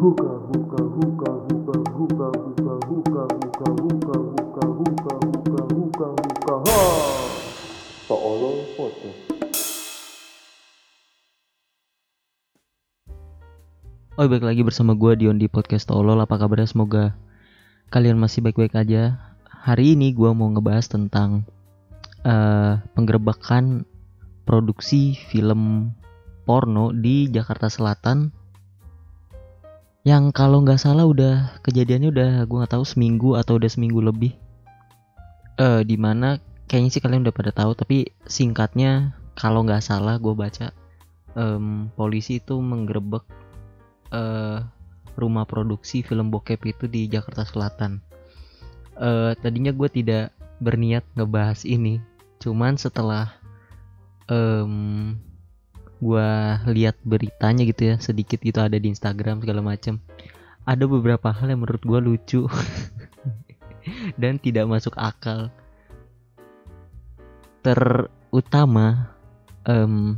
Huka, huka, huka, huka, huka, huka, huka, huka, huka, huka, huka, huka, huka, huka, ha. Tolol podcast. Oh baik lagi bersama gue Dion di podcast Tolol Apa kabarnya semoga kalian masih baik-baik aja Hari ini gue mau ngebahas tentang eh penggerbekan produksi film porno di Jakarta Selatan Yang kalau nggak salah udah kejadiannya udah gue nggak tahu seminggu atau udah seminggu lebih eh Di mana kayaknya sih kalian udah pada tahu Tapi singkatnya kalau nggak salah gue baca em, Polisi itu menggerebek eh, rumah produksi film bokep itu di Jakarta Selatan. Eh, tadinya gue tidak berniat ngebahas ini, cuman setelah em, gue lihat beritanya gitu ya sedikit gitu ada di Instagram segala macam, ada beberapa hal yang menurut gue lucu dan tidak masuk akal. Terutama em,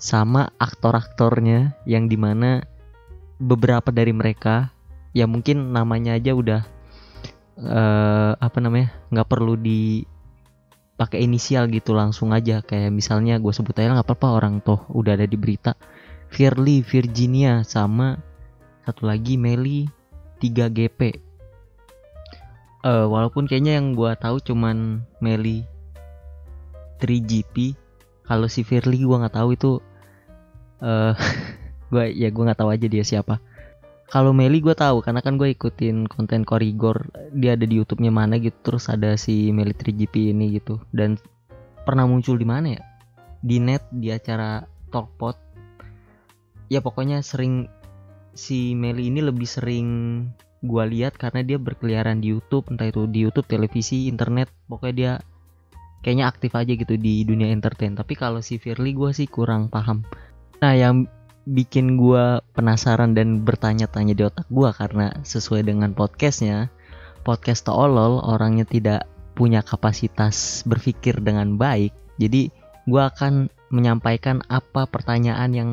sama aktor-aktornya yang di mana beberapa dari mereka ya mungkin namanya aja udah eh apa namanya nggak perlu di pakai inisial gitu langsung aja. Kayak misalnya gue sebut aja nggak apa-apa orang toh udah ada di berita. Firly Virginia sama satu lagi Meli 3GP Eh walaupun kayaknya yang gue tahu cuman Meli 3GP kalau si Firly gue nggak tahu itu eh gue ya gue nggak tahu aja dia siapa kalau Meli gue tahu karena kan gue ikutin konten Korigor dia ada di YouTube-nya mana gitu terus ada si Meli 3GP ini gitu. Dan pernah muncul di mana ya? Di net di acara Talkpot. Ya pokoknya sering si Meli ini lebih sering gue lihat karena dia berkeliaran di YouTube entah itu di YouTube televisi internet. Pokoknya dia kayaknya aktif aja gitu di dunia entertain. Tapi kalau si Firly gue sih kurang paham. Nah yang bikin gua penasaran dan bertanya-tanya di otak gua karena sesuai dengan podcastnya podcast tolol orangnya tidak punya kapasitas berpikir dengan baik. Jadi gua akan menyampaikan apa pertanyaan yang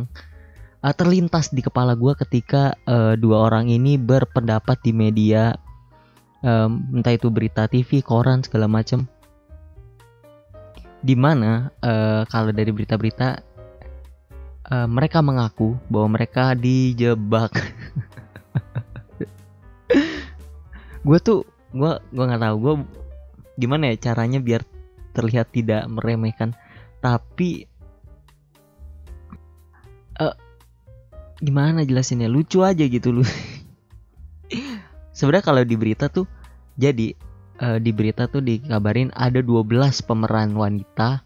uh, terlintas di kepala gua ketika uh, dua orang ini berpendapat di media um, entah itu berita TV koran segala macam di mana uh, kalau dari berita-berita Uh, mereka mengaku bahwa mereka dijebak. gue tuh, gue gue nggak tahu gue gimana ya caranya biar terlihat tidak meremehkan, tapi uh, gimana jelasinnya lucu aja gitu lu. Sebenarnya kalau di berita tuh jadi uh, di berita tuh dikabarin ada 12 pemeran wanita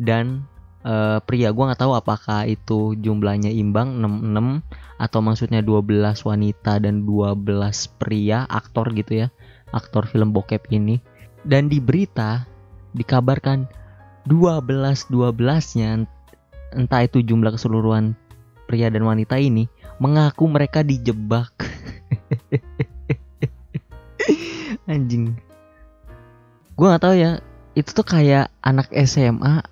dan uh, pria gue nggak tahu apakah itu jumlahnya imbang 66 atau maksudnya 12 wanita dan 12 pria aktor gitu ya aktor film bokep ini. Dan di berita dikabarkan 12 12 nya entah itu jumlah keseluruhan pria dan wanita ini mengaku mereka dijebak. Anjing. Gue nggak tahu ya itu tuh kayak anak SMA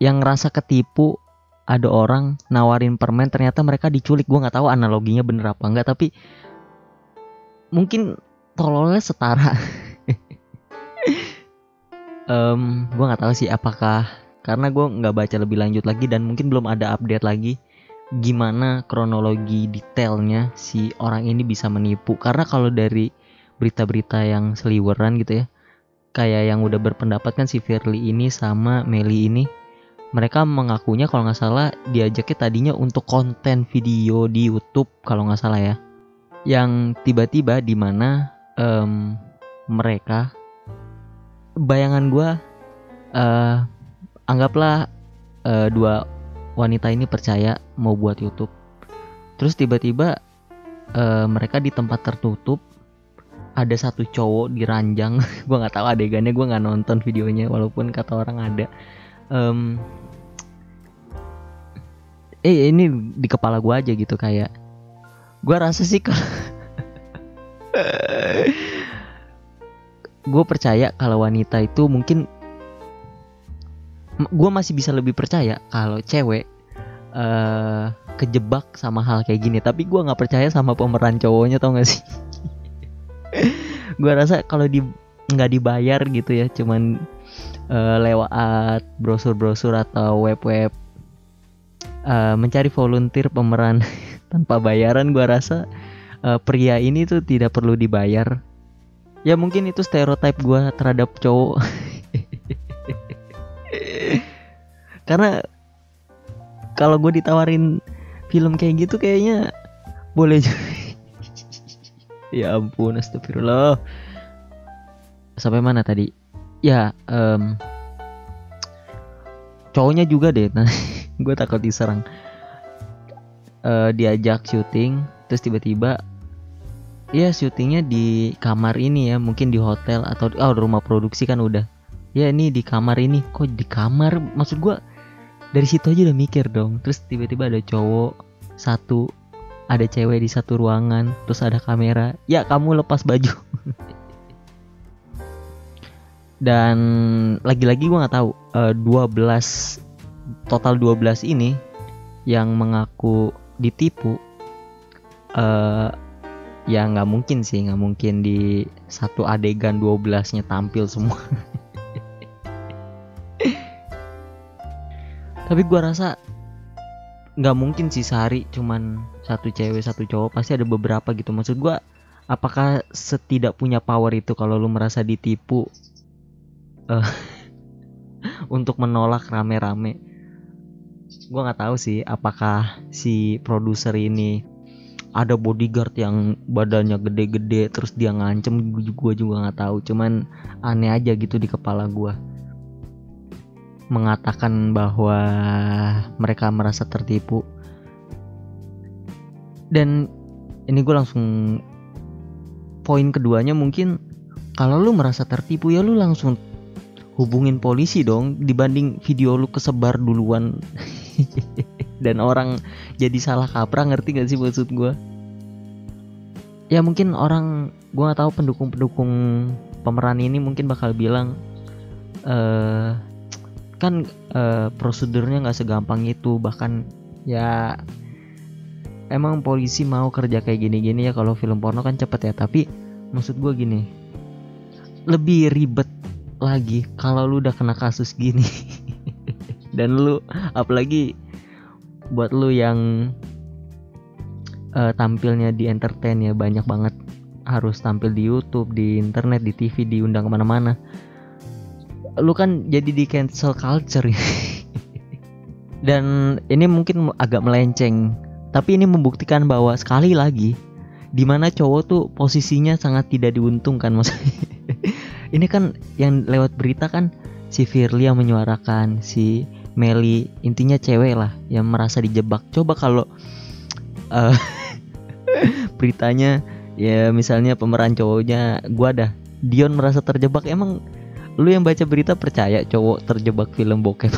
yang ngerasa ketipu ada orang nawarin permen ternyata mereka diculik. Gue nggak tahu analoginya bener apa enggak tapi mungkin tololnya setara. Um, gue nggak tahu sih apakah karena gue nggak baca lebih lanjut lagi dan mungkin belum ada update lagi gimana kronologi detailnya si orang ini bisa menipu. Karena kalau dari berita-berita yang seliweran gitu ya kayak yang udah berpendapat kan si Firly ini sama Meli ini mereka mengakunya kalau nggak salah diajaknya tadinya untuk konten video di YouTube kalau nggak salah ya. Yang tiba-tiba di mana um, mereka bayangan gue uh, anggaplah uh, dua wanita ini percaya mau buat YouTube. Terus tiba-tiba uh, mereka di tempat tertutup ada satu cowok di ranjang. Gue nggak tahu adegannya gue nggak nonton videonya walaupun kata orang ada um, eh ini di kepala gue aja gitu kayak gue rasa sih gue percaya kalau wanita itu mungkin gue masih bisa lebih percaya kalau cewek eh kejebak sama hal kayak gini. Tapi gua nggak percaya sama pemeran cowoknya tau gak sih? Gua rasa kalau di nggak dibayar gitu ya cuman eh, lewat brosur-brosur atau web-web eh, mencari volunteer pemeran tanpa bayaran gua rasa eh, pria ini tuh tidak perlu dibayar. Ya mungkin itu stereotip gua terhadap cowok. Karena kalau gue ditawarin film kayak gitu kayaknya boleh juga ya ampun astagfirullah. Sampai mana tadi ya em, cowoknya juga deh. Nah gue takut diserang. Eh, diajak syuting terus tiba-tiba ya syutingnya di kamar ini ya mungkin di hotel atau oh rumah produksi kan udah. Ya ini di kamar ini. Kok di kamar? Maksud gua dari situ aja udah mikir dong. Terus tiba-tiba ada cowok satu ada cewek di satu ruangan terus ada kamera. Ya kamu lepas baju dan lagi-lagi gua nggak tahu eh, 12 total 12 ini yang mengaku ditipu eh ya nggak mungkin sih nggak mungkin di satu adegan 12 nya tampil semua. Tapi gua rasa nggak mungkin sih sehari cuman satu cewek satu cowok pasti ada beberapa gitu. Maksud gua apakah setidak punya power itu kalau lu merasa ditipu eh, untuk menolak rame-rame. Gua nggak tahu sih apakah si produser ini ada bodyguard yang badannya gede-gede terus dia ngancem gue juga nggak tahu. Cuman aneh aja gitu di kepala gua. Mengatakan bahwa mereka merasa tertipu. Dan ini gue langsung poin keduanya mungkin kalau lu merasa tertipu ya lu langsung hubungin polisi dong dibanding video lu kesebar duluan. Dan orang jadi salah kaprah ngerti gak sih maksud gue ya mungkin orang gue nggak tahu pendukung pendukung pemeran ini mungkin bakal bilang eh kan eh, prosedurnya nggak segampang itu bahkan ya emang polisi mau kerja kayak gini-gini ya kalau film porno kan cepet ya. Tapi maksud gue gini lebih ribet lagi kalau lu udah kena kasus gini dan lu apalagi buat lu yang eh, tampilnya di entertain ya banyak banget harus tampil di YouTube, di internet, di TV, diundang ke mana-mana. Lu kan jadi di cancel culture ya. Dan ini mungkin agak melenceng, tapi ini membuktikan bahwa sekali lagi di mana cowok tuh posisinya sangat tidak diuntungkan maksudnya. ini kan yang lewat berita kan si Firly yang menyuarakan, si Meli intinya cewek lah yang merasa dijebak. Coba kalau eh, beritanya ya misalnya pemeran cowoknya gua dah Dion merasa terjebak. Emang lu yang baca berita percaya cowok terjebak film bokep?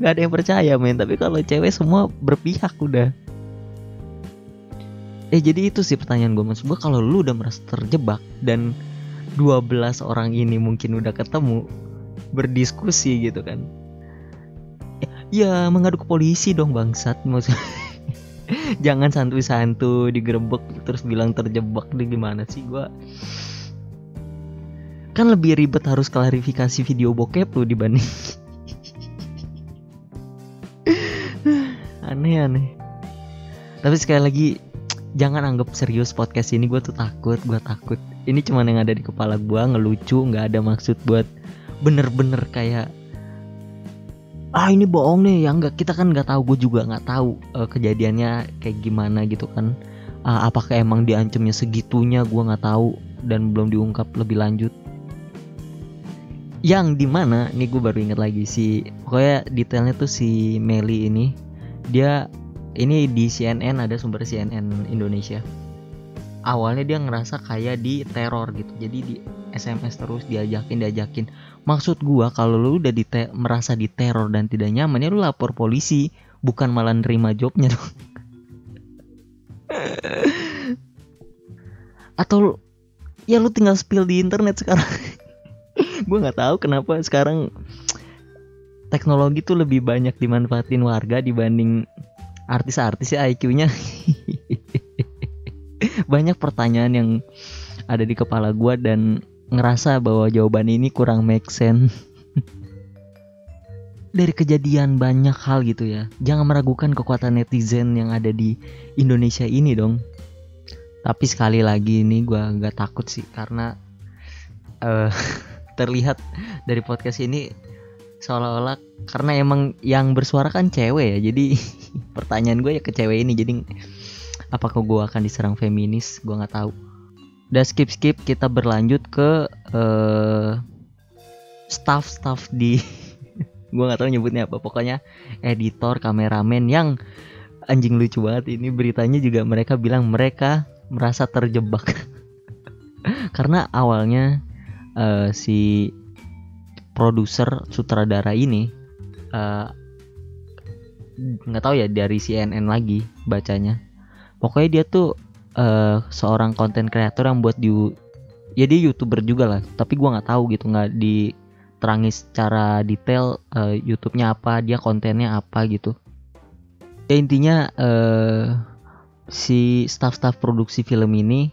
Nggak ada yang percaya men. Tapi kalau cewek semua berpihak udah eh jadi itu sih pertanyaan gue maksud gue kalau lu udah merasa terjebak dan 12 orang ini mungkin udah ketemu berdiskusi gitu kan. Ya mengadu ke polisi dong bangsat. Maksud jangan santuy-santuy digerebek terus bilang terjebak di gimana sih gua? Kan lebih ribet harus klarifikasi video bokep lu dibanding aneh aneh. Tapi sekali lagi jangan anggap serius podcast ini gue tuh takut gue takut. Ini cuman yang ada di kepala gue ngelucu nggak ada maksud buat bener-bener kayak ah ini bohong nih. Yang nggak kita kan nggak tahu gue juga nggak tahu eh, kejadiannya kayak gimana gitu kan. Ah, apakah emang diancamnya segitunya gue nggak tahu dan belum diungkap lebih lanjut. Yang di mana nih gue baru inget lagi si pokoknya detailnya tuh si Meli ini dia ini di CNN ada sumber CNN Indonesia. Awalnya dia ngerasa kayak di teror gitu. Jadi di SMS terus diajakin diajakin. Maksud gua kalau lu udah di merasa diteror dan tidak nyaman ya lu lapor polisi. Bukan malah nerima jobnya. Dong atau ya lu tinggal spill di internet sekarang. Gue nggak tahu kenapa sekarang teknologi tuh lebih banyak dimanfaatin warga dibanding artis-artis ya IQ-nya banyak pertanyaan yang ada di kepala gua dan ngerasa bahwa jawaban ini kurang make sense. Dari kejadian banyak hal gitu ya. Jangan meragukan kekuatan netizen yang ada di Indonesia ini dong. Tapi sekali lagi ini gua nggak takut sih karena eh terlihat dari podcast ini seolah-olah karena emang yang bersuara kan cewek ya jadi pertanyaan gue ya ke cewek ini jadi apakah gue akan diserang feminis? Gue nggak tahu. Udah skip skip. Kita berlanjut ke eh staff staff di gue nggak tahu nyebutnya apa. Pokoknya editor kameramen yang anjing lucu banget. Ini beritanya juga mereka bilang mereka merasa terjebak. Karena awalnya eh, si produser sutradara ini eh, nggak tahu ya dari CNN lagi bacanya. Pokoknya dia tuh eh, seorang konten kreator yang buat di ya dia youtuber juga lah tapi gua nggak tahu gitu nggak diterangi secara detail eh, YouTube-nya apa dia kontennya apa gitu. Ya intinya eh, si staff-staff produksi film ini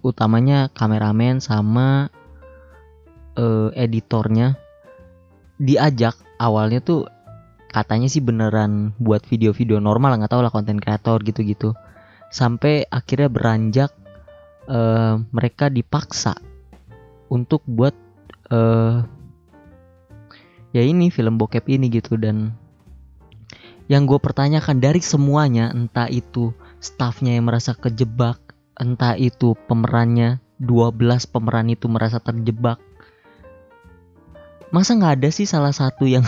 utamanya kameramen sama eh, editornya diajak awalnya tuh katanya sih beneran buat video-video normal nggak tahu lah konten kreator gitu-gitu. Sampai akhirnya beranjak eh, mereka dipaksa untuk buat eh ya ini film bokep ini gitu. Dan yang gue pertanyakan dari semuanya entah itu staffnya yang merasa kejebak entah itu pemerannya 12 pemeran itu merasa terjebak masa nggak ada sih salah satu yang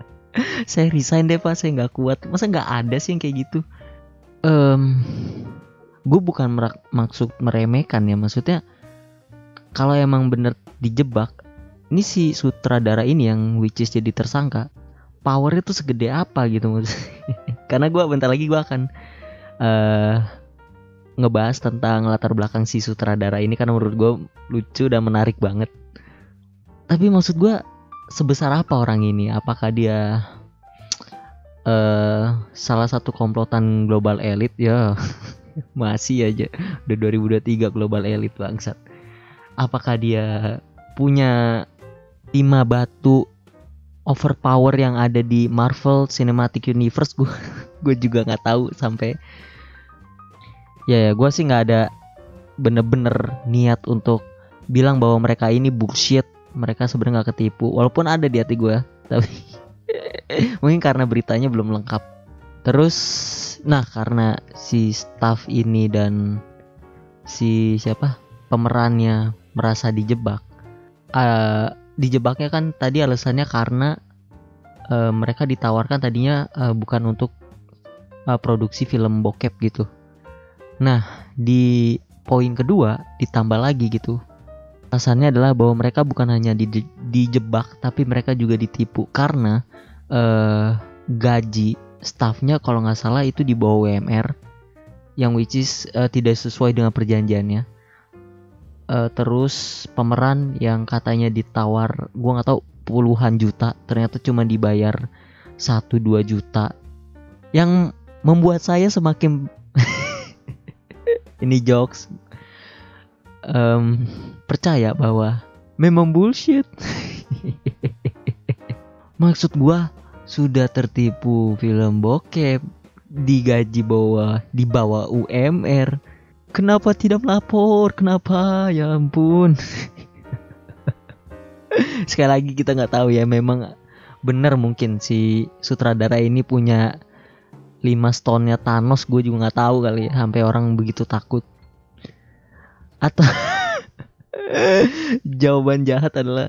saya resign deh pak? Saya nggak kuat. Masa nggak ada sih yang kayak gitu? Em, gue bukan merak- maksud meremehkan ya. Maksudnya kalau emang bener dijebak ini si sutradara ini yang which is jadi tersangka powernya tuh segede apa gitu karena gue bentar lagi gue akan eh ngebahas tentang latar belakang si sutradara ini. Karena menurut gue lucu dan menarik banget tapi maksud gue sebesar apa orang ini? Apakah dia eh salah satu komplotan global elit? Ya masih aja. Udah 2023 global elit bangsat. Apakah dia punya lima batu overpower yang ada di Marvel Cinematic Universe? Gue gue juga nggak tahu sampai. Ya ya gue sih nggak ada bener-bener niat untuk bilang bahwa mereka ini bullshit mereka sebenarnya nggak ketipu. Walaupun ada di hati gue tapi mungkin karena beritanya belum lengkap. Terus nah karena si staff ini dan si siapa? Pemerannya merasa dijebak eh dijebaknya kan tadi alasannya karena eh, mereka ditawarkan tadinya eh, bukan untuk eh, produksi film bokep gitu. Nah di poin kedua ditambah lagi gitu alasannya adalah bahwa mereka bukan hanya di- dijebak tapi mereka juga ditipu. Karena eh gaji staffnya kalau nggak salah itu di bawah WMR yang which is eh, tidak sesuai dengan perjanjiannya. Eh, terus pemeran yang katanya ditawar gua nggak tahu puluhan juta ternyata cuma dibayar 1-2 juta. Yang membuat saya semakin ini jokes em, percaya bahwa memang bullshit. Maksud gua sudah tertipu film bokep digaji bawah di bawah UMR kenapa tidak melapor? Kenapa? Ya ampun. Sekali lagi kita nggak tahu ya memang benar mungkin si sutradara ini punya 5 stone-nya Thanos. Gue juga nggak tahu kali ya sampai orang begitu takut atau jawaban jahat adalah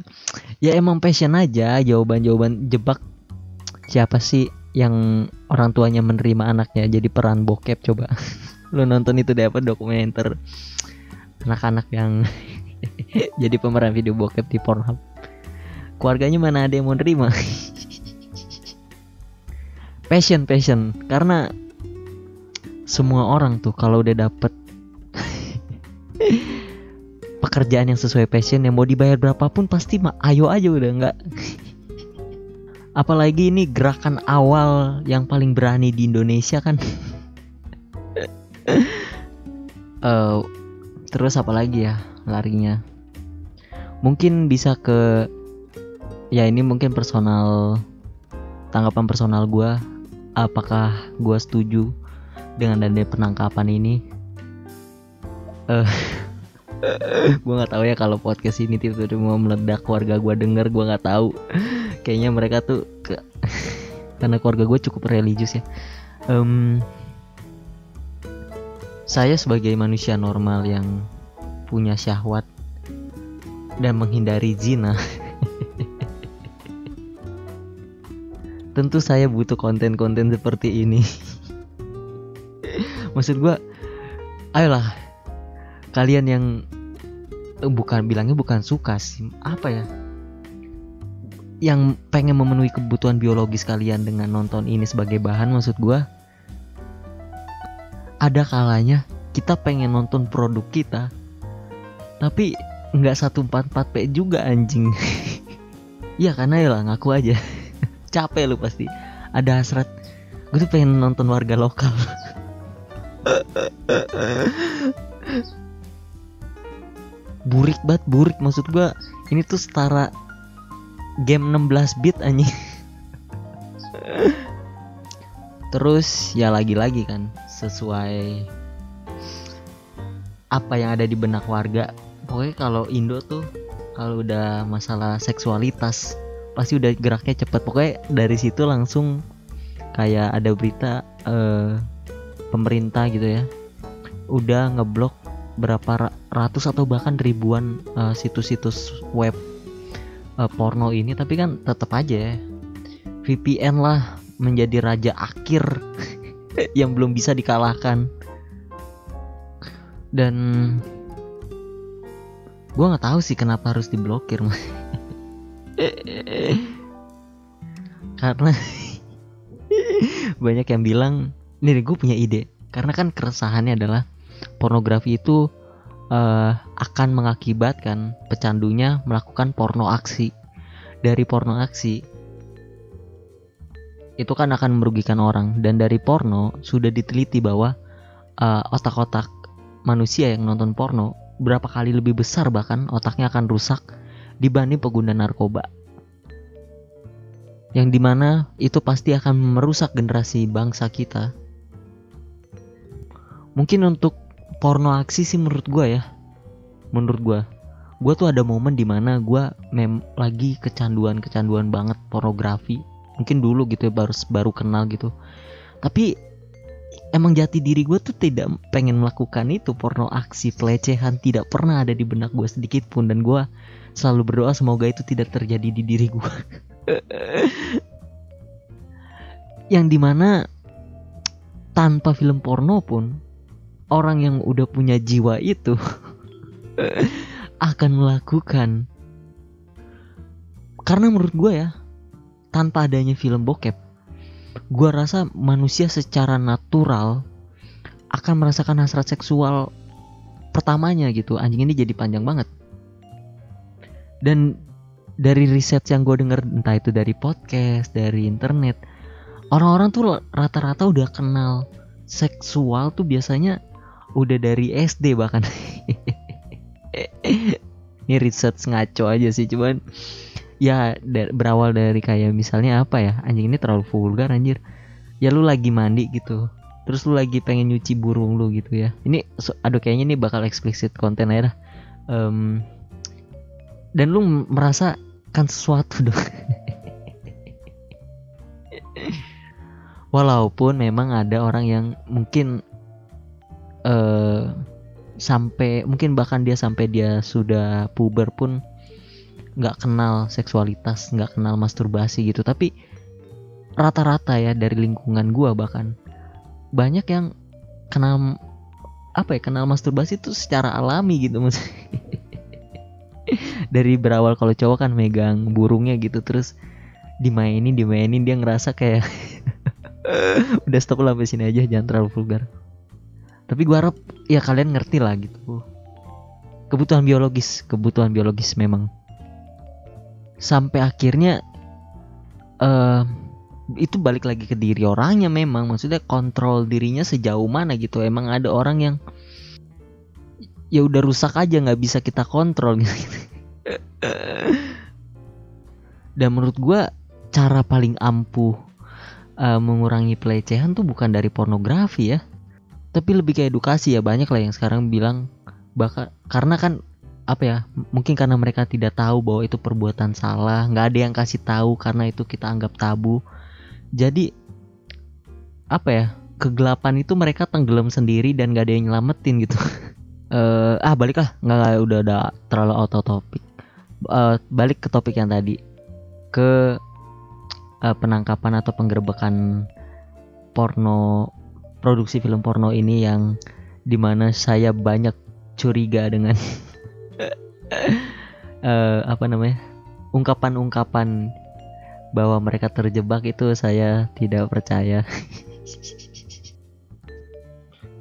ya emang passion aja jawaban-jawaban jebak. Siapa sih yang orang tuanya menerima anaknya jadi peran bokep coba? Lu nonton itu deh apa dokumenter? Anak-anak yang jadi pemeran video bokep di Pornhub. Keluarganya mana ada yang mau nerima? Passion passion. Karena semua orang tuh kalau udah dapet pekerjaan yang sesuai passion yang mau dibayar berapapun pasti mah ayo aja udah nggak? Apalagi ini gerakan awal yang paling berani di Indonesia kan. Eh, terus apalagi ya larinya? Mungkin bisa ke ya ini mungkin personal tanggapan personal gua. Apakah gua setuju dengan adanya penangkapan ini? Eh gua nggak tahu ya kalau podcast ini tiba-tiba mau meledak keluarga gua denger gua nggak tahu. Kayaknya mereka tuh ke karena keluarga gue cukup religius ya. Em, saya sebagai manusia normal yang punya syahwat dan menghindari zina tentu saya butuh konten-konten seperti ini. Maksud gua ayolah kalian yang eh, bukan bilangnya bukan suka sih apa ya? Yang pengen memenuhi kebutuhan biologis kalian dengan nonton ini sebagai bahan maksud gua ada kalanya kita pengen nonton produk kita tapi nggak 144p juga anjing. Ya karena ya lah ngaku aja. Capek lu pasti. Ada hasrat gue tuh pengen nonton warga lokal burik banget burik. Maksud gua ini tuh setara game 16 bit anjing. Terus ya lagi-lagi kan sesuai apa yang ada di benak warga. Pokoknya kalau Indo tuh kalau udah masalah seksualitas pasti udah geraknya cepet. Pokoknya dari situ langsung kayak ada berita eh, pemerintah gitu ya udah ngeblok berapa ra- ratus atau bahkan ribuan eh, situs-situs web eh, porno ini tapi kan tetap aja ya. VPN lah menjadi raja akhir yang belum bisa dikalahkan. Dan gue nggak tahu sih kenapa harus diblokir karena banyak yang bilang nih gue punya ide. Karena kan keresahannya adalah pornografi itu eh, akan mengakibatkan pecandunya melakukan porno aksi. Dari porno aksi itu kan akan merugikan orang. Dan dari porno sudah diteliti bahwa eh, otak-otak manusia yang nonton porno berapa kali lebih besar bahkan otaknya akan rusak dibanding pengguna narkoba. Yang di mana itu pasti akan merusak generasi bangsa kita. Mungkin untuk porno aksi sih menurut gua ya. Menurut gua. Gua tuh ada momen di mana gua mem lagi kecanduan kecanduan banget pornografi. Mungkin dulu gitu ya baru baru kenal gitu. Tapi emang jati diri gue tuh tidak pengen melakukan itu. Porno aksi pelecehan tidak pernah ada di benak gue sedikit pun. Dan gue selalu berdoa semoga itu tidak terjadi di diri gue yang di mana tanpa film porno pun orang yang udah punya jiwa itu akan melakukan. Karena menurut gue ya tanpa adanya film bokep gua rasa manusia secara natural akan merasakan hasrat seksual pertamanya gitu. Anjing ini jadi panjang banget. Dan dari riset yang gue denger entah itu dari podcast dari internet orang-orang tuh rata-rata udah kenal seksual tuh biasanya udah dari SD bahkan. Ini riset ngaco aja sih cuman ya berawal dari kayak misalnya apa ya anjing ini terlalu vulgar anjir. Ya lu lagi mandi gitu terus lu lagi pengen nyuci burung lu gitu ya. Ini aduh kayaknya ini bakal eksplisit konten aja. Em, dan lu m- merasakan sesuatu dong. Walaupun memang ada orang yang mungkin eh sampai mungkin bahkan dia sampai dia sudah puber pun nggak kenal seksualitas nggak kenal masturbasi gitu. Tapi rata-rata ya dari lingkungan gua bahkan banyak yang kenal apa ya kenal masturbasi itu secara alami gitu mas dari berawal kalau cowok kan megang burungnya gitu terus dimainin dimainin dia ngerasa kayak udah stop lah sini aja jangan terlalu vulgar tapi gua harap ya kalian ngerti lah gitu. Kebutuhan biologis kebutuhan biologis memang. Sampai akhirnya eh itu balik lagi ke diri orangnya memang. Maksudnya kontrol dirinya sejauh mana gitu. Emang ada orang yang ya udah rusak aja nggak bisa kita kontrol gitu. Dan menurut gua cara paling ampuh eh, mengurangi pelecehan tuh bukan dari pornografi ya tapi lebih ke edukasi ya banyak lah yang sekarang bilang bahkan karena kan apa ya mungkin karena mereka tidak tahu bahwa itu perbuatan salah nggak ada yang kasih tahu karena itu kita anggap tabu. Jadi apa ya kegelapan itu mereka tenggelam sendiri dan gak ada yang nyelamatin gitu. Eh ah balik lah. Nggak nggak, udah udah terlalu auto topik Eh, balik ke topik yang tadi. Ke eh, penangkapan atau penggerbekan porno produksi film porno ini yang di mana saya banyak curiga dengan eh, apa namanya ungkapan-ungkapan bahwa mereka terjebak itu saya tidak percaya.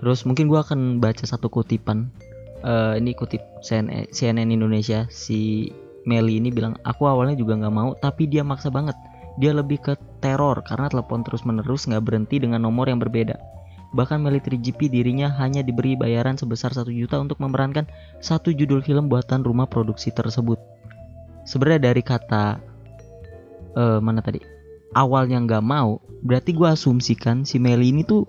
Terus mungkin gua akan baca satu kutipan. Eh, ini kutip CNN, CNN Indonesia si Meli ini bilang aku awalnya juga nggak mau tapi dia maksa banget. Dia lebih ke teror karena telepon terus menerus nggak berhenti dengan nomor yang berbeda. Bahkan Meli 3GP dirinya hanya diberi bayaran sebesar satu juta untuk memerankan satu judul film buatan rumah produksi tersebut. Sebenarnya dari kata eh mana tadi? Awalnya nggak mau berarti gua asumsikan si Meli ini tuh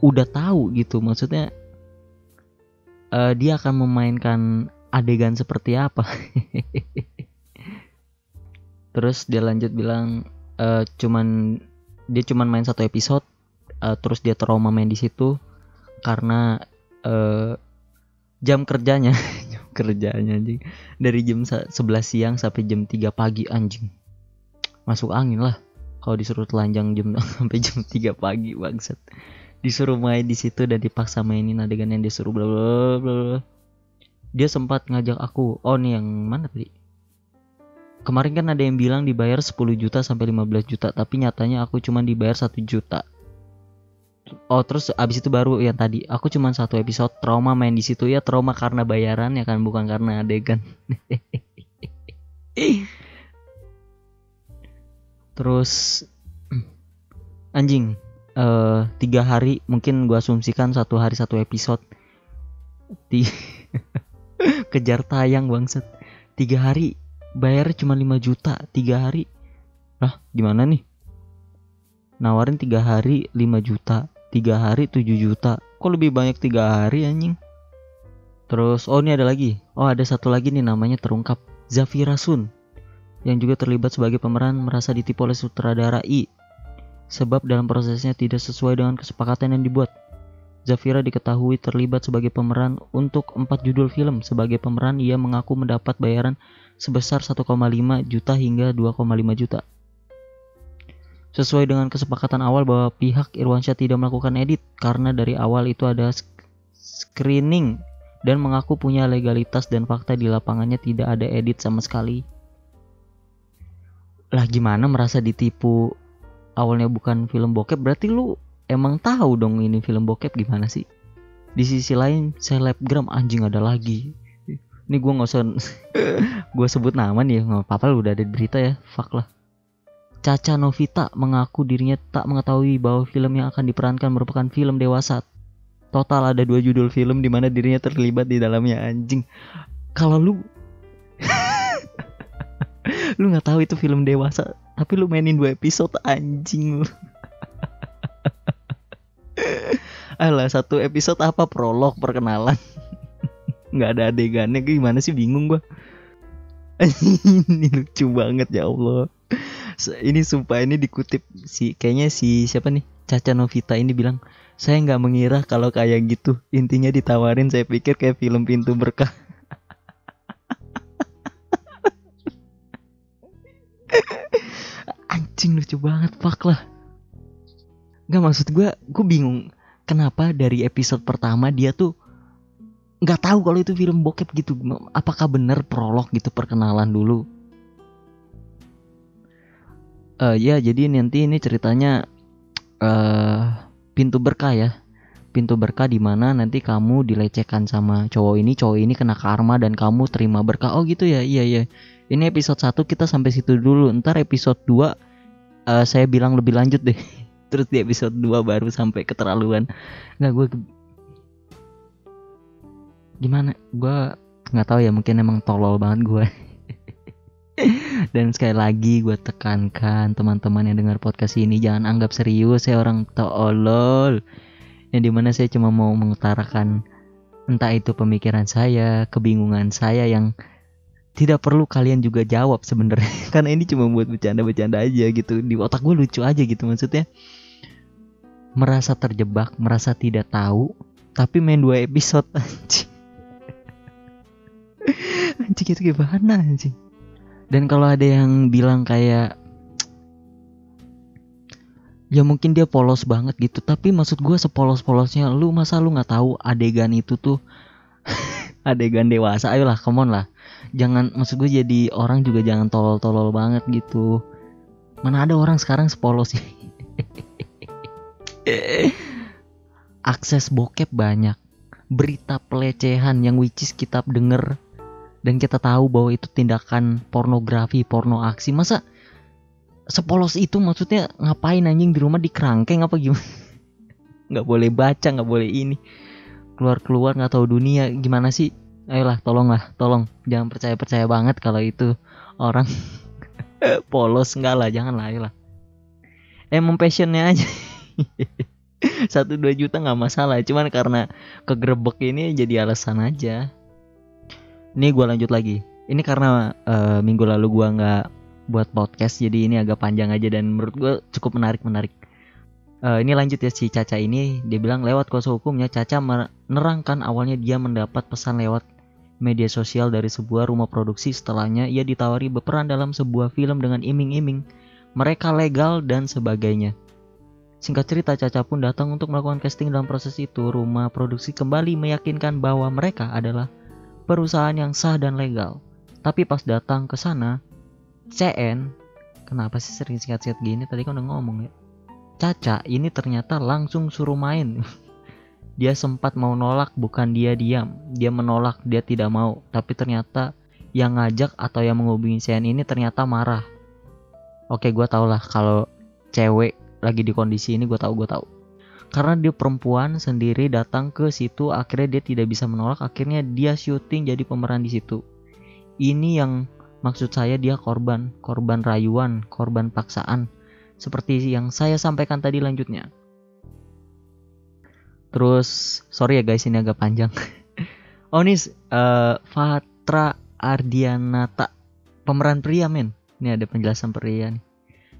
udah tahu gitu. Maksudnya eh, dia akan memainkan adegan seperti apa. Terus dia lanjut bilang eh, cuman dia cuman main satu episode eh, terus dia trauma main di situ karena eh, jam kerjanya jam kerjanya anjing. Dari jam sa- 11 siang sampai jam 3 pagi anjing. Masuk angin lah. Kalau disuruh telanjang jam sampai jam 3 pagi bangsat. Disuruh main di situ dan dipaksa mainin adegan yang disuruh bla bla bla bla. dia sempat ngajak aku oh nih yang mana tadi? Kemarin kan ada yang bilang dibayar 10 juta sampai 15 juta tapi nyatanya aku cuman dibayar 1 juta Oh terus abis itu baru yang tadi. Aku cuman satu episode trauma main di situ. Ya trauma karena bayaran ya kan? Bukan karena adegan. Terus anjing eh tiga hari mungkin gua asumsikan satu hari satu episode. Ti- kejar tayang bangset tiga hari bayar cuma 5 juta. Tiga hari. Lah gimana nih? Nawarin tiga hari 5 juta tiga hari 7 juta kok lebih banyak tiga hari anjing terus oh ini ada lagi oh ada satu lagi nih namanya terungkap Zafira Sun yang juga terlibat sebagai pemeran merasa ditipu oleh sutradara I sebab dalam prosesnya tidak sesuai dengan kesepakatan yang dibuat. Zafira diketahui terlibat sebagai pemeran untuk empat judul film. Sebagai pemeran, ia mengaku mendapat bayaran sebesar 1,5 juta hingga 2,5 juta. Sesuai dengan kesepakatan awal bahwa pihak Irwansyah tidak melakukan edit karena dari awal itu ada screening dan mengaku punya legalitas dan fakta di lapangannya tidak ada edit sama sekali. Lah gimana merasa ditipu? Awalnya bukan film bokep berarti lu emang tahu dong ini film bokep gimana sih? Di sisi lain selebgram anjing ada lagi. Ini gua nggak usah gua sebut nama nih ya nggak apa-apa lu udah ada berita ya fuck lah Caca Novita mengaku dirinya tak mengetahui bahwa film yang akan diperankan merupakan film dewasa. Total ada dua judul film di mana dirinya terlibat di dalamnya anjing. Kalau lu lu nggak tahu itu film dewasa tapi lu mainin dua episode anjing. Lu Alah satu episode apa? Prolog perkenalan. Nggak ada adegannya gimana sih? Bingung gua. Ini lucu banget ya Allah ini sumpah ini dikutip si kayaknya si siapa nih? Caca Novita ini bilang saya nggak mengira kalau kayak gitu. Intinya ditawarin saya pikir kayak film pintu berkah. Anjing lucu banget fuck lah. Nggak maksud gue gue bingung kenapa dari episode pertama dia tuh nggak tahu kalau itu film bokep gitu. Apakah bener prolog gitu perkenalan dulu Eh ya jadi nanti ini ceritanya eh pintu berkah ya pintu berkah di mana nanti kamu dilecehkan sama cowok ini cowok ini kena karma dan kamu terima berkah oh gitu ya iya iya ini episode 1 kita sampai situ dulu ntar episode 2 eh, saya bilang lebih lanjut deh. Terus di episode 2 baru sampai keterlaluan. Nggak gue gimana? Gue nggak tahu ya mungkin emang tolol banget gue. Dan sekali lagi gue tekankan teman-teman yang dengar podcast ini jangan anggap serius saya orang tolol. Yang di mana saya cuma mau mengutarakan entah itu pemikiran saya, kebingungan saya yang tidak perlu kalian juga jawab sebenarnya. Karena ini cuma buat bercanda-bercanda aja gitu di otak gue lucu aja gitu maksudnya. Merasa terjebak merasa tidak tahu tapi main dua episode anjing. Anjing itu gimana anjing dan kalau ada yang bilang kayak ya mungkin dia polos banget gitu tapi maksud gue sepolos-polosnya lu masa lu nggak tahu adegan itu tuh? Adegan dewasa ayolah come on lah. Jangan maksud gue jadi orang juga jangan tolol-tolol banget gitu. Mana ada orang sekarang sepolos sih? Akses bokep banyak. Berita pelecehan yang which is kita denger dan kita tahu bahwa itu tindakan pornografi porno aksi. Masa sepolos itu maksudnya ngapain anjing di rumah di kerangkeng apa gimana? Nggak boleh baca nggak boleh ini. Keluar keluar nggak tahu dunia. Gimana sih? Ayolah tolonglah tolong. Jangan percaya percaya banget kalau itu orang polos. Enggak lah jangan lah ayolah. Emang passionnya aja. Satu dua juta nggak masalah. Cuman karena kegerebek ini jadi alasan aja ini gue lanjut lagi. Ini karena uh, minggu lalu gue nggak buat podcast jadi ini agak panjang aja dan menurut gue cukup menarik menarik uh, ini lanjut ya si Caca ini. Dia bilang lewat kuasa hukumnya Caca menerangkan awalnya dia mendapat pesan lewat media sosial dari sebuah rumah produksi. Setelahnya ia ditawari berperan dalam sebuah film dengan iming-iming mereka legal dan sebagainya. Singkat cerita, Caca pun datang untuk melakukan casting dalam proses itu. Rumah produksi kembali meyakinkan bahwa mereka adalah perusahaan yang sah dan legal. Tapi pas datang ke sana, CN, kenapa sih sering singkat-singkat gini? Tadi kan udah ngomong ya. Caca ini ternyata langsung suruh main. dia sempat mau nolak, bukan dia diam. Dia menolak, dia tidak mau. Tapi ternyata yang ngajak atau yang menghubungi CN ini ternyata marah. Oke, gue tau lah kalau cewek lagi di kondisi ini gue tahu gue tahu karena dia perempuan sendiri datang ke situ akhirnya dia tidak bisa menolak akhirnya dia syuting jadi pemeran di situ. Ini yang maksud saya dia korban korban rayuan korban paksaan. Seperti yang saya sampaikan tadi lanjutnya. Terus sorry ya guys ini agak panjang. Oh ini uh, Fatra Ardianata pemeran pria men. Ini ada penjelasan pria nih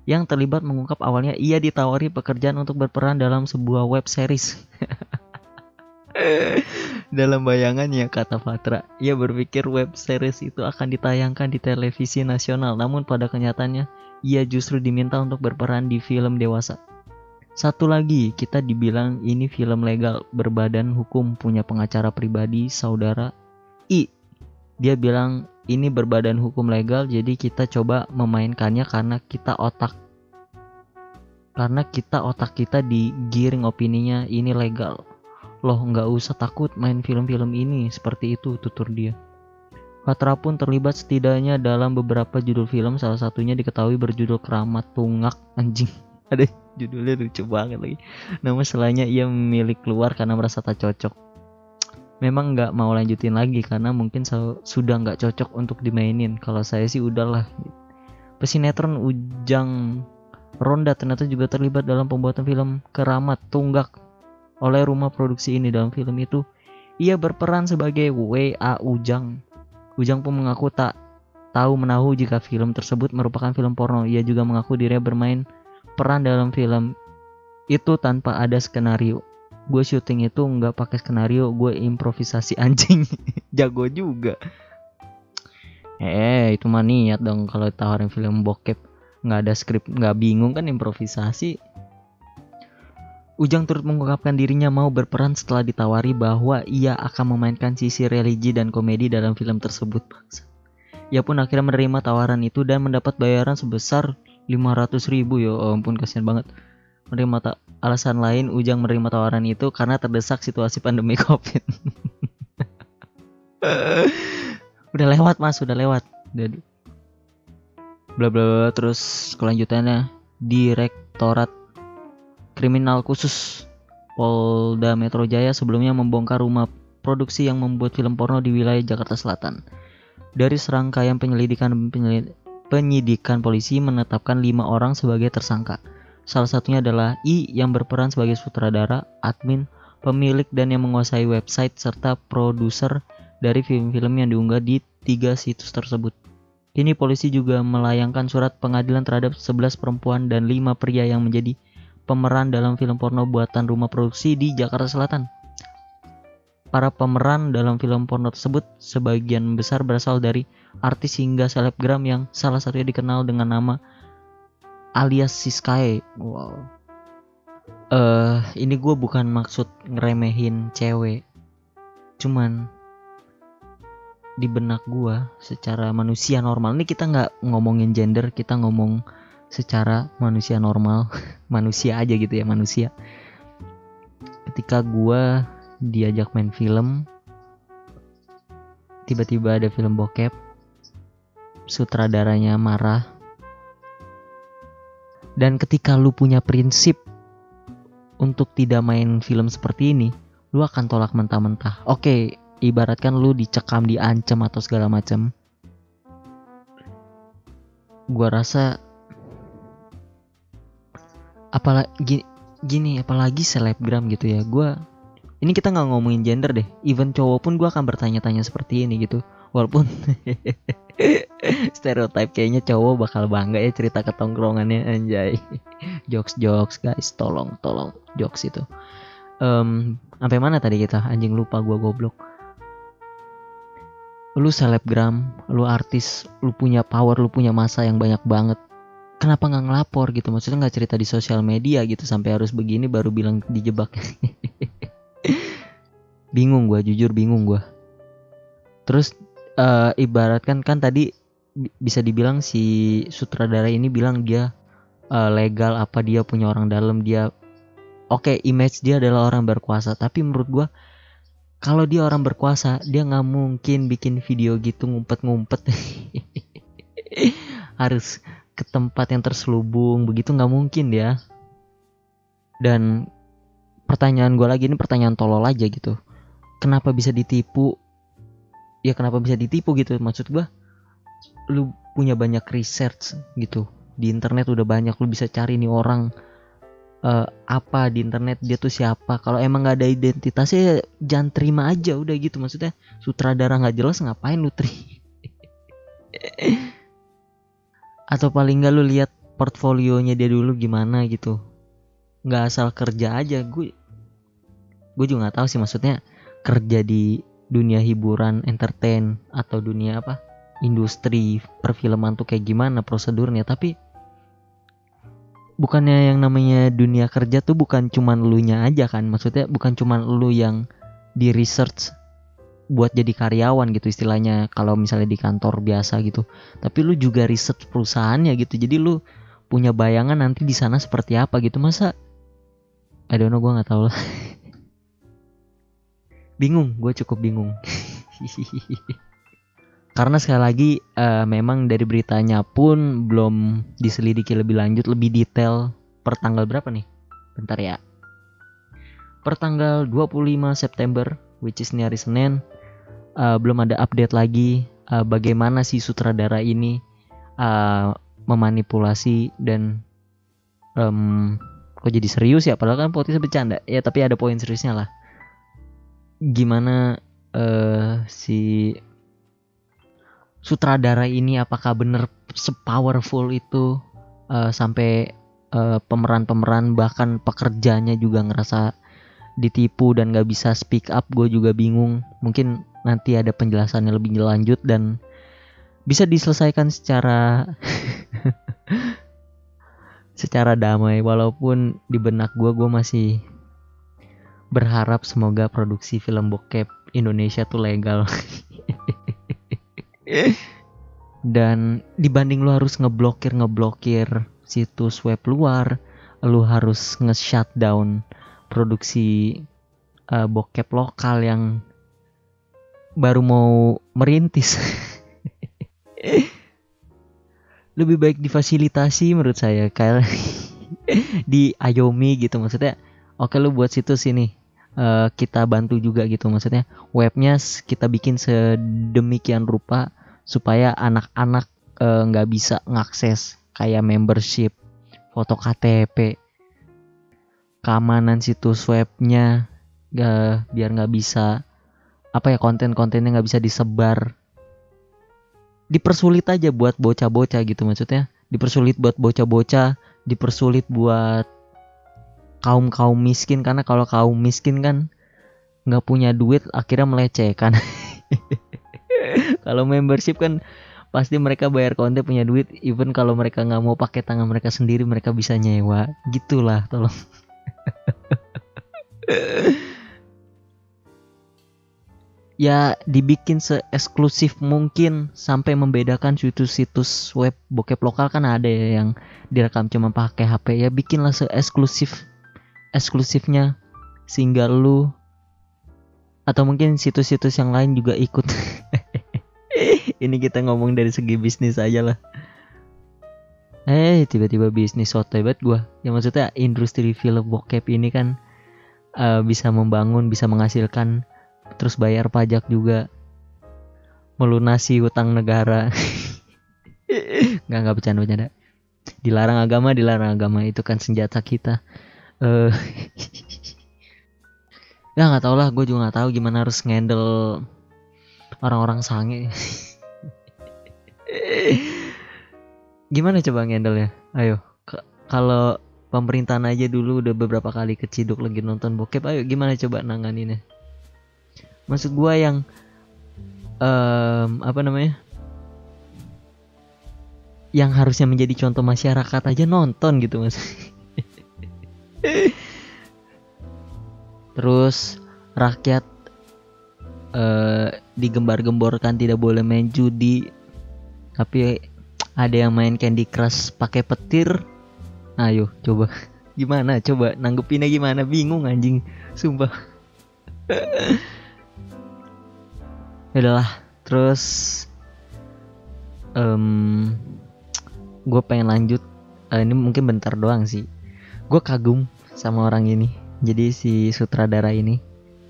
yang terlibat mengungkap awalnya ia ditawari pekerjaan untuk berperan dalam sebuah web series. dalam bayangannya kata Fatra, ia berpikir web series itu akan ditayangkan di televisi nasional, namun pada kenyataannya ia justru diminta untuk berperan di film dewasa. Satu lagi, kita dibilang ini film legal, berbadan hukum, punya pengacara pribadi, saudara I. Dia bilang ini berbadan hukum legal jadi kita coba memainkannya karena kita otak. Karena kita otak kita digiring opininya ini legal. Loh nggak usah takut main film-film ini seperti itu tutur dia. Patra pun terlibat setidaknya dalam beberapa judul film salah satunya diketahui berjudul Keramat Tungak anjing. Ada judulnya lucu banget lagi. Namun selainnya ia memilih keluar karena merasa tak cocok memang nggak mau lanjutin lagi karena mungkin sudah nggak cocok untuk dimainin. Kalau saya sih udahlah. Pesinetron Ujang Ronda ternyata juga terlibat dalam pembuatan film Keramat Tunggak oleh rumah produksi ini. Dalam film itu ia berperan sebagai WA Ujang. Ujang pun mengaku tak tahu menahu jika film tersebut merupakan film porno. Ia juga mengaku dirinya bermain peran dalam film itu tanpa ada skenario gue syuting itu nggak pakai skenario gue improvisasi anjing. Jago juga. Eh itu mah niat dong kalau tawarin film bokep. Nggak ada skrip nggak bingung kan improvisasi. Ujang turut mengungkapkan dirinya mau berperan setelah ditawari bahwa ia akan memainkan sisi religi dan komedi dalam film tersebut. Ia pun akhirnya menerima tawaran itu dan mendapat bayaran sebesar 500 ribu. Ya ampun kasihan banget menerima tak alasan lain Ujang menerima tawaran itu karena terdesak situasi pandemi Covid. udah lewat mas, udah lewat. Udah bla bla bla terus kelanjutannya Direktorat Kriminal Khusus Polda Metro Jaya sebelumnya membongkar rumah produksi yang membuat film porno di wilayah Jakarta Selatan. Dari serangkaian penyelidikan penyidikan polisi menetapkan lima orang sebagai tersangka. Salah satunya adalah I yang berperan sebagai sutradara, admin, pemilik dan yang menguasai website serta produser dari film-film yang diunggah di tiga situs tersebut. Kini polisi juga melayangkan surat pengadilan terhadap 11 perempuan dan 5 pria yang menjadi pemeran dalam film porno buatan rumah produksi di Jakarta Selatan. Para pemeran dalam film porno tersebut sebagian besar berasal dari artis hingga selebgram yang salah satunya dikenal dengan nama alias Siskae. Wow. Eh, uh, ini gue bukan maksud ngeremehin cewek. Cuman di benak gua secara manusia normal ini kita nggak ngomongin gender kita ngomong secara manusia normal manusia aja gitu ya manusia ketika gua diajak main film tiba-tiba ada film bokep sutradaranya marah dan ketika lu punya prinsip untuk tidak main film seperti ini lu akan tolak mentah-mentah. Oke ibaratkan lu dicekam diancam atau segala macam gua rasa apalagi gini, gini apalagi selebgram gitu ya. Gua ini kita nggak ngomongin gender deh. Even cowok pun gua akan bertanya-tanya seperti ini gitu. Walaupun stereotype kayaknya cowok bakal bangga ya cerita ketongkrongannya anjay jokes jokes guys tolong tolong jokes itu um, sampai mana tadi kita anjing lupa gua goblok lu selebgram, lu artis, lu punya power, lu punya masa yang banyak banget. Kenapa nggak ngelapor gitu? Maksudnya nggak cerita di sosial media gitu sampai harus begini baru bilang dijebak. bingung gue, jujur bingung gue. Terus uh, ibaratkan kan tadi bisa dibilang si sutradara ini bilang dia uh, legal apa dia punya orang dalam dia oke okay, image dia adalah orang berkuasa. Tapi menurut gue kalau dia orang berkuasa dia nggak mungkin bikin video gitu ngumpet-ngumpet. Harus ke tempat yang terselubung begitu nggak mungkin dia dan pertanyaan gue lagi ini pertanyaan tolol aja gitu. Kenapa bisa ditipu ya kenapa bisa ditipu gitu? Maksud gue lu punya banyak research gitu. Di internet udah banyak lu bisa cari nih orang uh, apa di internet dia tuh siapa. Kalau emang nggak ada identitasnya jangan terima aja udah gitu. Maksudnya sutradara nggak jelas ngapain lu tri atau paling nggak lu lihat portfolionya dia dulu gimana gitu. Nggak asal kerja aja gue gue juga nggak tahu sih maksudnya kerja di dunia hiburan entertain atau dunia apa industri perfilman tuh kayak gimana prosedurnya. Tapi bukannya yang namanya dunia kerja tuh bukan cuman lu nya aja kan? Maksudnya bukan cuman lu yang di research buat jadi karyawan gitu istilahnya kalau misalnya di kantor biasa gitu. Tapi lu juga research perusahaannya gitu. Jadi lu punya bayangan nanti di sana seperti apa gitu. Masa I don't know gue nggak tahu lah bingung gue cukup bingung. Karena sekali lagi uh, memang dari beritanya pun belum diselidiki lebih lanjut lebih detail. Per tanggal berapa nih? Bentar ya. Per tanggal 25 September which is hari Senin uh, belum ada update lagi uh, bagaimana si sutradara ini uh, memanipulasi dan um, kok jadi serius ya? Padahal kan podcast bercanda. Ya tapi ada poin seriusnya lah gimana uh, si sutradara ini apakah bener sepowerful itu uh, sampai uh, pemeran-pemeran bahkan pekerjanya juga ngerasa ditipu dan gak bisa speak up gue juga bingung. Mungkin nanti ada penjelasannya lebih lanjut dan bisa diselesaikan secara secara damai. Walaupun di benak gue gue masih berharap semoga produksi film bokep Indonesia tuh legal. Dan dibanding lu harus ngeblokir ngeblokir situs web luar lu harus nge-shutdown produksi uh, bokep lokal yang baru mau merintis. Lebih baik difasilitasi menurut saya kayak di Ayomi gitu maksudnya oke lu buat situs ini eh, kita bantu juga gitu. Maksudnya webnya kita bikin sedemikian rupa supaya anak-anak eh, nggak bisa ngakses kayak membership foto KTP keamanan situs webnya nggak biar nggak bisa apa ya konten-kontennya nggak bisa disebar. Dipersulit aja buat bocah-bocah gitu maksudnya. Dipersulit buat bocah-bocah dipersulit buat kaum kaum miskin karena kalau kaum miskin kan nggak punya duit akhirnya melecehkan. Kalau membership kan pasti mereka bayar konten punya duit even kalau mereka nggak mau pakai tangan mereka sendiri mereka bisa nyewa. Gitulah tolong. Ya dibikin se-eksklusif mungkin sampai membedakan situs-situs web bokep lokal kan ada ya yang direkam cuma pakai HP ya bikinlah se-eksklusif eksklusifnya sehingga lu atau mungkin situs-situs yang lain juga ikut. Ini kita ngomong dari segi bisnis aja lah. Eh tiba-tiba bisnis sotoy banget gua. Ya maksudnya industri film bokep ini kan eh, bisa membangun bisa menghasilkan terus bayar pajak juga. Melunasi utang negara. Nggak nggak bercanda bercanda dilarang agama dilarang agama. Itu kan senjata kita eh. Ya nggak tau lah gue juga nggak tahu gimana harus ngendel orang-orang sange. Gimana coba ngendel ya ayo kalau pemerintahan aja dulu udah beberapa kali keciduk lagi nonton bokep ayo gimana coba nanganinnya? Maksud gua yang em, apa namanya? Yang harusnya menjadi contoh masyarakat aja nonton gitu mas terus rakyat eh, digembar-gemborkan tidak boleh main judi. Tapi ada yang main Candy Crush pakai petir. Ayo coba. Gimana? Coba nanggepinnya gimana? Bingung anjing. Sumpah. Udahlah. Terus em gue pengen lanjut. Eh, ini mungkin bentar doang sih. Gue kagum sama orang ini. Jadi si sutradara ini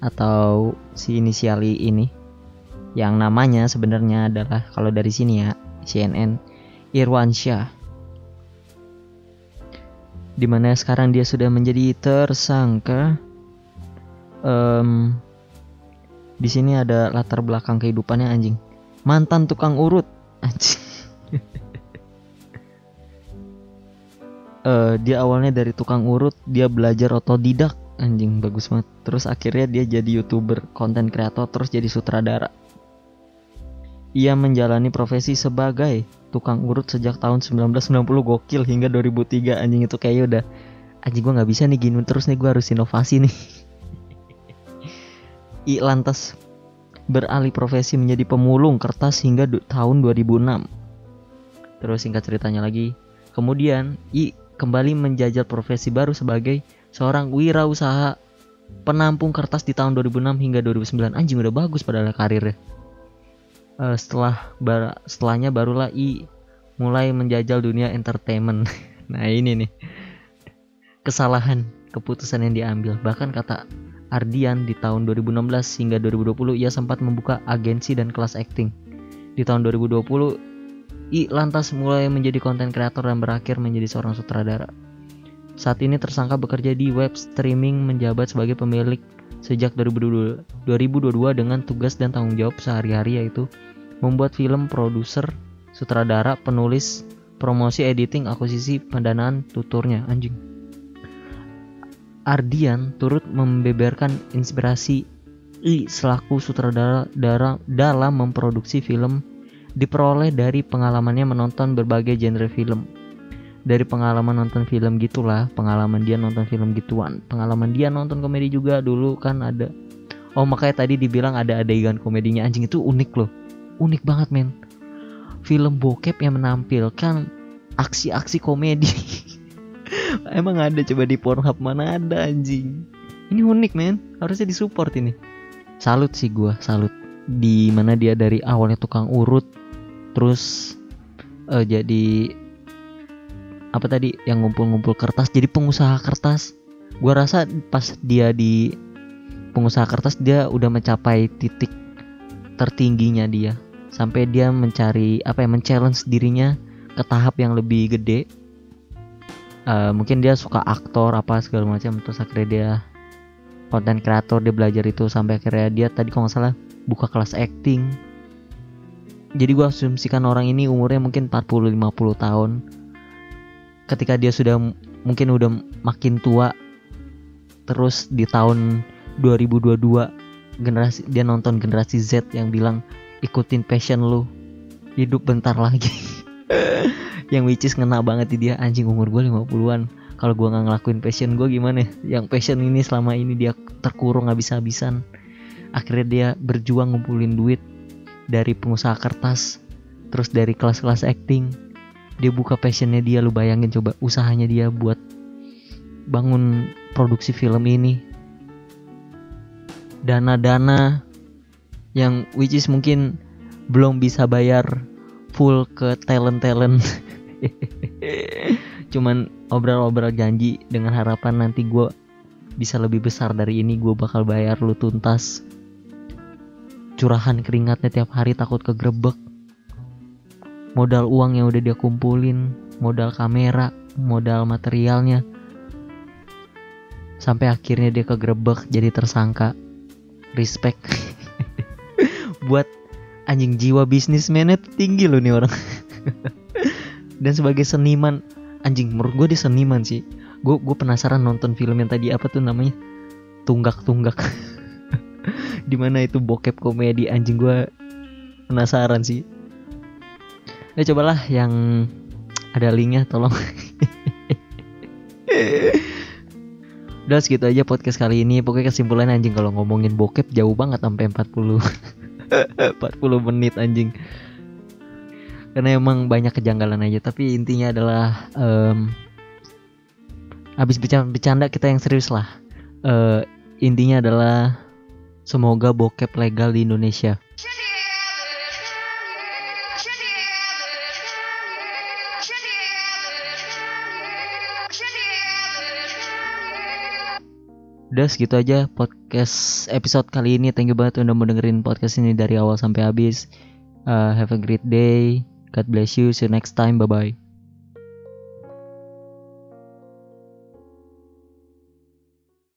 atau si inisiali ini yang namanya sebenarnya adalah kalau dari sini ya CNN Irwansyah di mana sekarang dia sudah menjadi tersangka Em, di sini ada latar belakang kehidupannya anjing. Mantan tukang urut anjing Eh, dia awalnya dari tukang urut dia belajar otodidak. Anjing bagus banget. Terus akhirnya dia jadi youtuber konten kreator terus jadi sutradara. Ia menjalani profesi sebagai tukang urut sejak tahun 1990 gokil hingga 2003 anjing itu kayaknya udah anjing gua nggak bisa nih gini terus nih gua harus inovasi nih. I lantas beralih profesi menjadi pemulung kertas hingga tahun 2006 terus singkat ceritanya lagi kemudian I kembali menjajal profesi baru sebagai seorang wirausaha penampung kertas di tahun 2006 hingga 2009 anjing udah bagus padahal karirnya. Eh, setelah bar- setelahnya barulah I mulai menjajal dunia entertainment. Nah ini nih. Kesalahan keputusan yang diambil. Bahkan kata Ardian di tahun 2016 hingga 2020 ia sempat membuka agensi dan kelas acting. Di tahun 2020 I lantas mulai menjadi konten kreator dan berakhir menjadi seorang sutradara. Saat ini tersangka bekerja di web streaming menjabat sebagai pemilik sejak 2022, 2022 dengan tugas dan tanggung jawab sehari-hari yaitu membuat film, produser, sutradara, penulis, promosi, editing, akuisisi, pendanaan, tuturnya anjing. Ardian turut membeberkan inspirasi I selaku sutradara dara- dalam memproduksi film diperoleh dari pengalamannya menonton berbagai genre film. Dari pengalaman nonton film gitulah, pengalaman dia nonton film gituan, pengalaman dia nonton komedi juga dulu kan ada. Oh makanya tadi dibilang ada adegan komedinya anjing itu unik loh, unik banget men. Film bokep yang menampilkan aksi-aksi komedi. Emang ada coba di Pornhub mana ada anjing. Ini unik men, harusnya disupport ini. Salut sih gua, salut. Di mana dia dari awalnya tukang urut, terus eh, jadi apa tadi yang ngumpul-ngumpul kertas jadi pengusaha kertas. Gua rasa pas dia di pengusaha kertas dia udah mencapai titik tertingginya dia. Sampai dia mencari apa ya men-challenge dirinya ke tahap yang lebih gede. Eh, mungkin dia suka aktor apa segala macam terus akhirnya dia konten kreator dia belajar itu. Sampai akhirnya dia tadi kalau nggak salah buka kelas acting jadi gua asumsikan orang ini umurnya mungkin 40-50 tahun. Ketika dia sudah mungkin udah makin tua terus di tahun 2022 generasi dia nonton generasi Z yang bilang ikutin passion lu hidup bentar lagi. Yang which is ngena banget di dia anjing umur gue 50-an kalau gua nggak ngelakuin passion gue gimana? Yang passion ini selama ini dia terkurung habis-habisan. Akhirnya dia berjuang ngumpulin duit dari pengusaha kertas terus dari kelas-kelas acting. Dia buka passionnya dia lu bayangin coba usahanya dia buat bangun produksi film ini. Dana-dana yang which is mungkin belum bisa bayar full ke talent-talent. Cuman obrol-obrol janji dengan harapan nanti gue bisa lebih besar dari ini gue bakal bayar lu tuntas curahan keringatnya tiap hari takut kegrebek modal uang yang udah dia kumpulin modal kamera modal materialnya. Sampai akhirnya dia kegrebek jadi tersangka. Respect. Buat anjing jiwa bisnismennya tinggi loh nih orang. Dan sebagai seniman anjing menurut gue dia seniman sih. Gue gue penasaran nonton film yang tadi apa tuh namanya? Tunggak tunggak di mana itu bokep komedi anjing gue penasaran sih. Ya cobalah yang ada linknya tolong. Udah segitu aja podcast kali ini. Pokoknya kesimpulan anjing kalau ngomongin bokep jauh banget sampai 40 40 menit anjing. Karena emang banyak kejanggalan aja. Tapi intinya adalah em, Habis bercanda, bercanda kita yang serius lah. Eh, Intinya adalah Semoga bokep legal di Indonesia Udah segitu aja podcast episode kali ini. Thank you banget udah mau dengerin podcast ini dari awal sampai habis. Uh, have a great day. God bless you. See you next time. Bye bye.